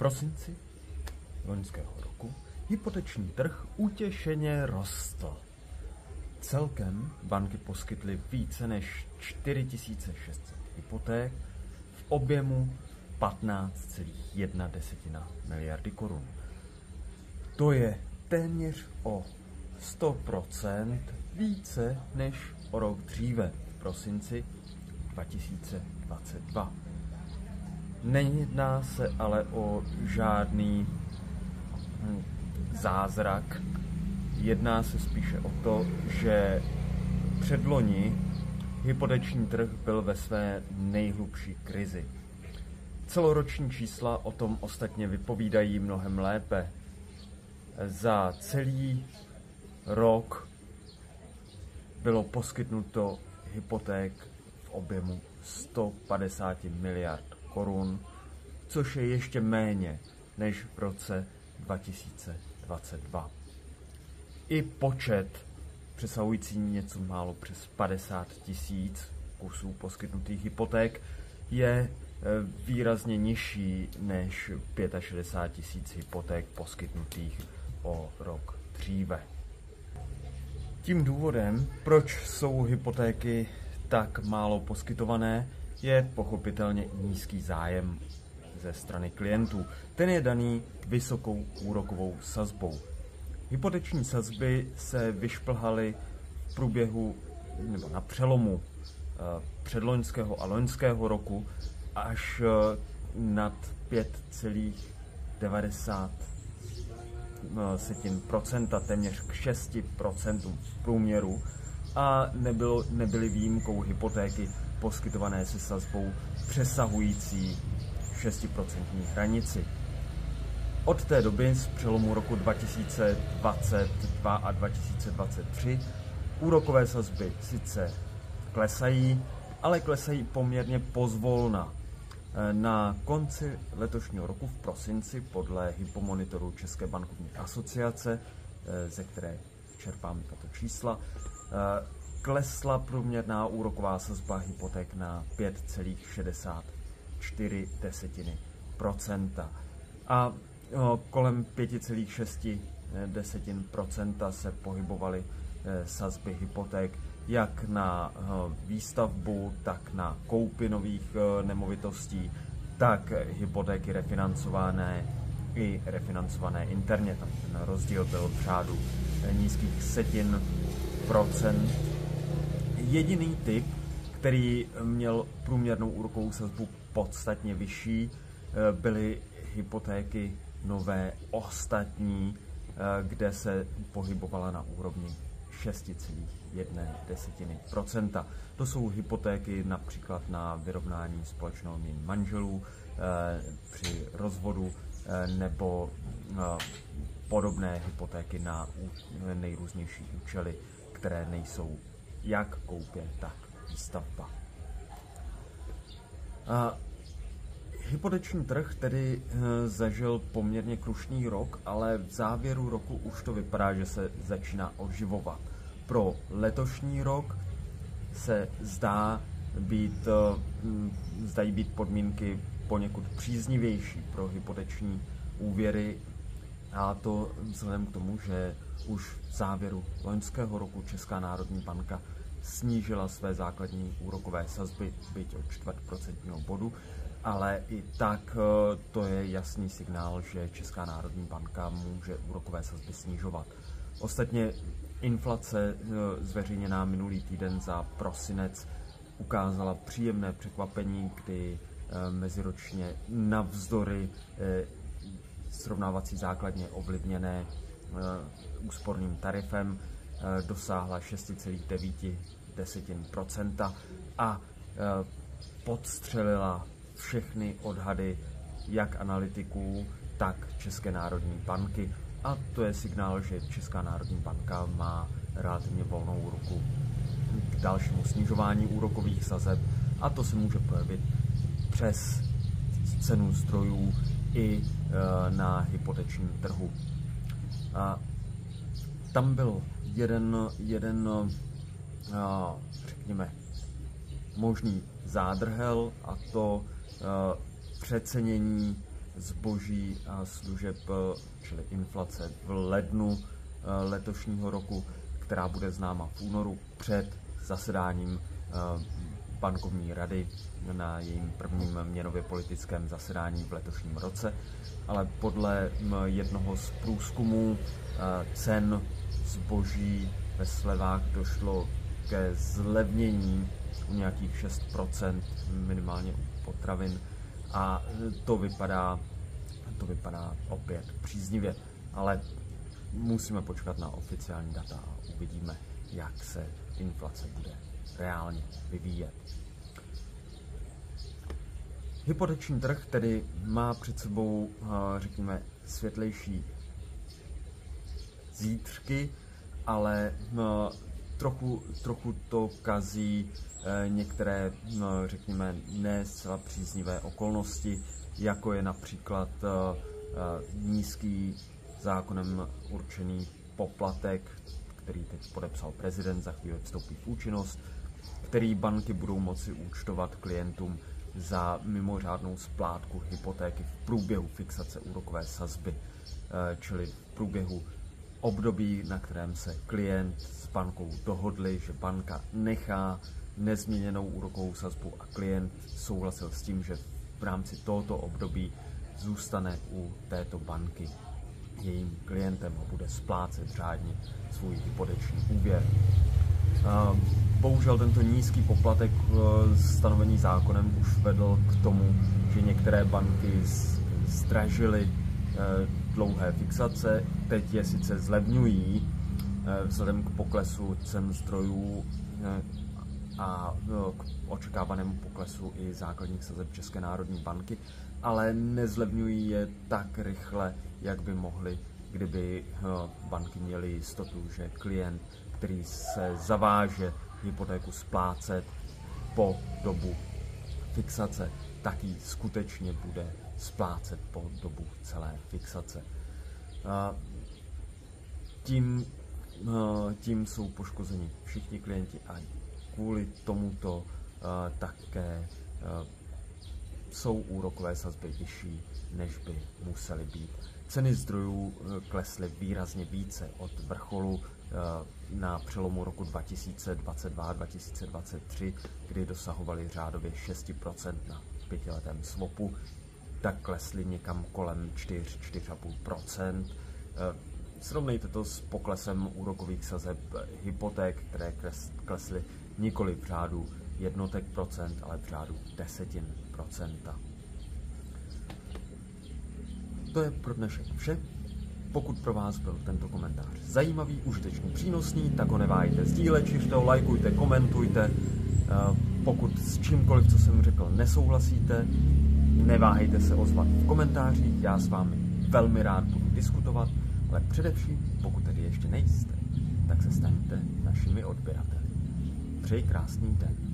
prosinci loňského roku hypoteční trh utěšeně rostl. Celkem banky poskytly více než 4600 hypoték v objemu 15,1 miliardy korun. To je téměř o 100% více než o rok dříve, v prosinci 2022. Nejedná se ale o žádný hm, zázrak. Jedná se spíše o to, že předloni hypoteční trh byl ve své nejhlubší krizi. Celoroční čísla o tom ostatně vypovídají mnohem lépe. Za celý rok bylo poskytnuto hypoték v objemu 150 miliard korun, což je ještě méně než v roce 2022. I počet přesahující něco málo přes 50 tisíc kusů poskytnutých hypoték je e, výrazně nižší než 65 tisíc hypoték poskytnutých o rok dříve. Tím důvodem, proč jsou hypotéky tak málo poskytované, je pochopitelně nízký zájem ze strany klientů. Ten je daný vysokou úrokovou sazbou. Hypoteční sazby se vyšplhaly v průběhu nebo na přelomu eh, předloňského a loňského roku až eh, nad 5,90 eh, téměř k 6 v průměru a nebylo, nebyly výjimkou hypotéky poskytované se sazbou přesahující 6% hranici. Od té doby z přelomu roku 2022 a 2023 úrokové sazby sice klesají, ale klesají poměrně pozvolna. Na konci letošního roku v prosinci podle hypomonitoru České bankovní asociace, ze které čerpám tato čísla, klesla průměrná úroková sazba hypoték na 5,64 desetiny procenta. A kolem 5,6 desetin procenta se pohybovaly e, sazby hypoték jak na výstavbu, tak na koupy nových e, nemovitostí, tak hypotéky refinancované i refinancované interně. Tam ten rozdíl byl v řádu e, nízkých setin procent jediný typ, který měl průměrnou úrokovou sazbu podstatně vyšší, eh, byly hypotéky nové ostatní, eh, kde se pohybovala na úrovni 6,1% To jsou hypotéky například na vyrovnání společného mění manželů eh, při rozvodu nebo podobné hypotéky na nejrůznější účely, které nejsou jak koupě, tak výstavba. A hypoteční trh tedy e, zažil poměrně krušný rok, ale v závěru roku už to vypadá, že se začíná oživovat. Pro letošní rok se zdá být, e, zdají být podmínky poněkud příznivější pro hypoteční úvěry a to vzhledem k tomu, že už v závěru loňského roku Česká národní banka snížila své základní úrokové sazby, byť o čtvrt procentního bodu, ale i tak eh, to je jasný signál, že Česká národní banka může úrokové sazby snižovat. Ostatně inflace eh, zveřejněná minulý týden za prosinec ukázala příjemné překvapení, kdy eh, meziročně navzdory srovnávací základně ovlivněné úsporným tarifem dosáhla 6,9% a podstřelila všechny odhady jak analytiků, tak České národní banky. A to je signál, že Česká národní banka má relativně volnou ruku k dalšímu snižování úrokových sazeb a to se může projevit přes cenu zdrojů i e, na hypotečním trhu. A tam byl jeden, jeden a, řekněme, možný zádrhel a to a, přecenění zboží a služeb, čili inflace v lednu letošního roku, která bude známa v únoru před zasedáním bankovní rady na jejím prvním měnově politickém zasedání v letošním roce, ale podle jednoho z průzkumů cen zboží ve slevách došlo ke zlevnění u nějakých 6%, minimálně u potravin a to vypadá, to vypadá opět příznivě, ale musíme počkat na oficiální data a uvidíme, jak se inflace bude reálně vyvíjet. Hypoteční trh tedy má před sebou, eh, řekněme, světlejší zítřky, ale no, trochu, trochu to kazí eh, některé, řekněme, ne zcela příznivé okolnosti, jako je například nízký zákonem určený poplatek, který teď podepsal prezident, za chvíli vstoupí v účinnost, který banky budou moci účtovat klientům za mimořádnou splátku hypotéky v průběhu fixace úrokové sazby, eh, čili v průběhu období, na kterém se klient s bankou dohodli, že banka nechá nezměněnou úrokovou sazbu a klient souhlasil s tím, že v rámci tohoto období zůstane u této banky jejím klientem a bude splácet řádně svůj hypoteční úvěr. Bohužel tento nízký poplatek e, stanovený zákonem už vedl k tomu, že některé banky zdražily e, dlouhé fixace, teď je sice zlevňují e, vzhledem k poklesu cen zdrojů a k očekávanému poklesu i základních sazeb České národní banky, ale nezlevňují je tak rychle, jak by mohly, kdyby banky měly jistotu, že klient který se zaváže hypotéku splácet po dobu fixace, tak ji skutečně bude splácet po dobu celé fixace. Tím, tím jsou poškozeni všichni klienti a kvůli tomuto také jsou úrokové sazby vyšší, než by musely být. Ceny zdrojů klesly výrazně více od vrcholu Eh, na přelomu roku 2022-2023, kdy dosahovali řádově 6% na pětiletém swapu, tak klesly někam kolem 4-4,5%. Eh, srovnejte to s poklesem úrokových sazeb hypoték, které klesly nikoli v řádu jednotek procent, ale v řádu desetin procenta. To je pro dnešek vše. Pokud pro vás byl tento komentář zajímavý, užitečný, přínosný, tak ho neváhejte sdílet, šiřte ho, lajkujte, komentujte. Eh, pokud s čímkoliv, co jsem řekl, nesouhlasíte, neváhejte se ozvat v komentářích, já s vámi velmi rád budu diskutovat, ale především, pokud tedy ještě nejste, tak se staňte našimi odběrateli. Přeji krásný den.